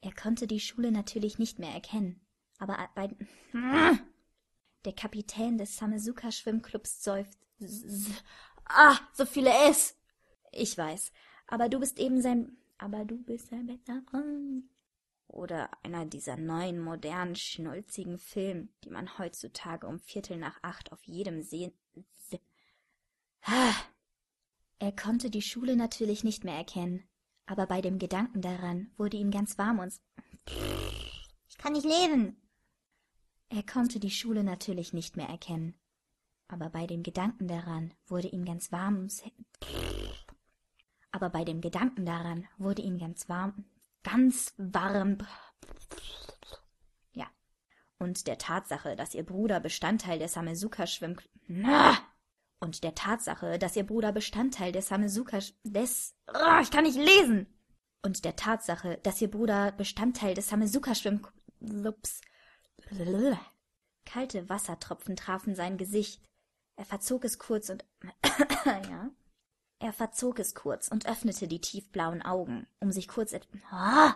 Er konnte die Schule natürlich nicht mehr erkennen, aber bei der Kapitän des Samesuka Schwimmclubs seufzt. Ah, so viele S. Ich weiß, aber du bist eben sein, aber du bist sein bester Freund. Oder einer dieser neuen, modernen, schnulzigen Filme, die man heutzutage um Viertel nach acht auf jedem sehen. Er konnte die Schule natürlich nicht mehr erkennen, aber bei dem Gedanken daran wurde ihm ganz warm und ich kann nicht lesen. Er konnte die Schule natürlich nicht mehr erkennen, aber bei dem Gedanken daran wurde ihm ganz warm ums aber bei dem Gedanken daran wurde ihm ganz warm, ganz warm. Ja. Und der Tatsache, dass ihr Bruder Bestandteil der Samesuka schwimmt. Und der Tatsache, dass ihr Bruder Bestandteil der Samesuka des. Oh, ich kann nicht lesen! Und der Tatsache, dass ihr Bruder Bestandteil des Samesuka Schwimmclubs. Kalte Wassertropfen trafen sein Gesicht. Er verzog es kurz und. ja. Er verzog es kurz und öffnete die tiefblauen Augen, um sich kurz et ah!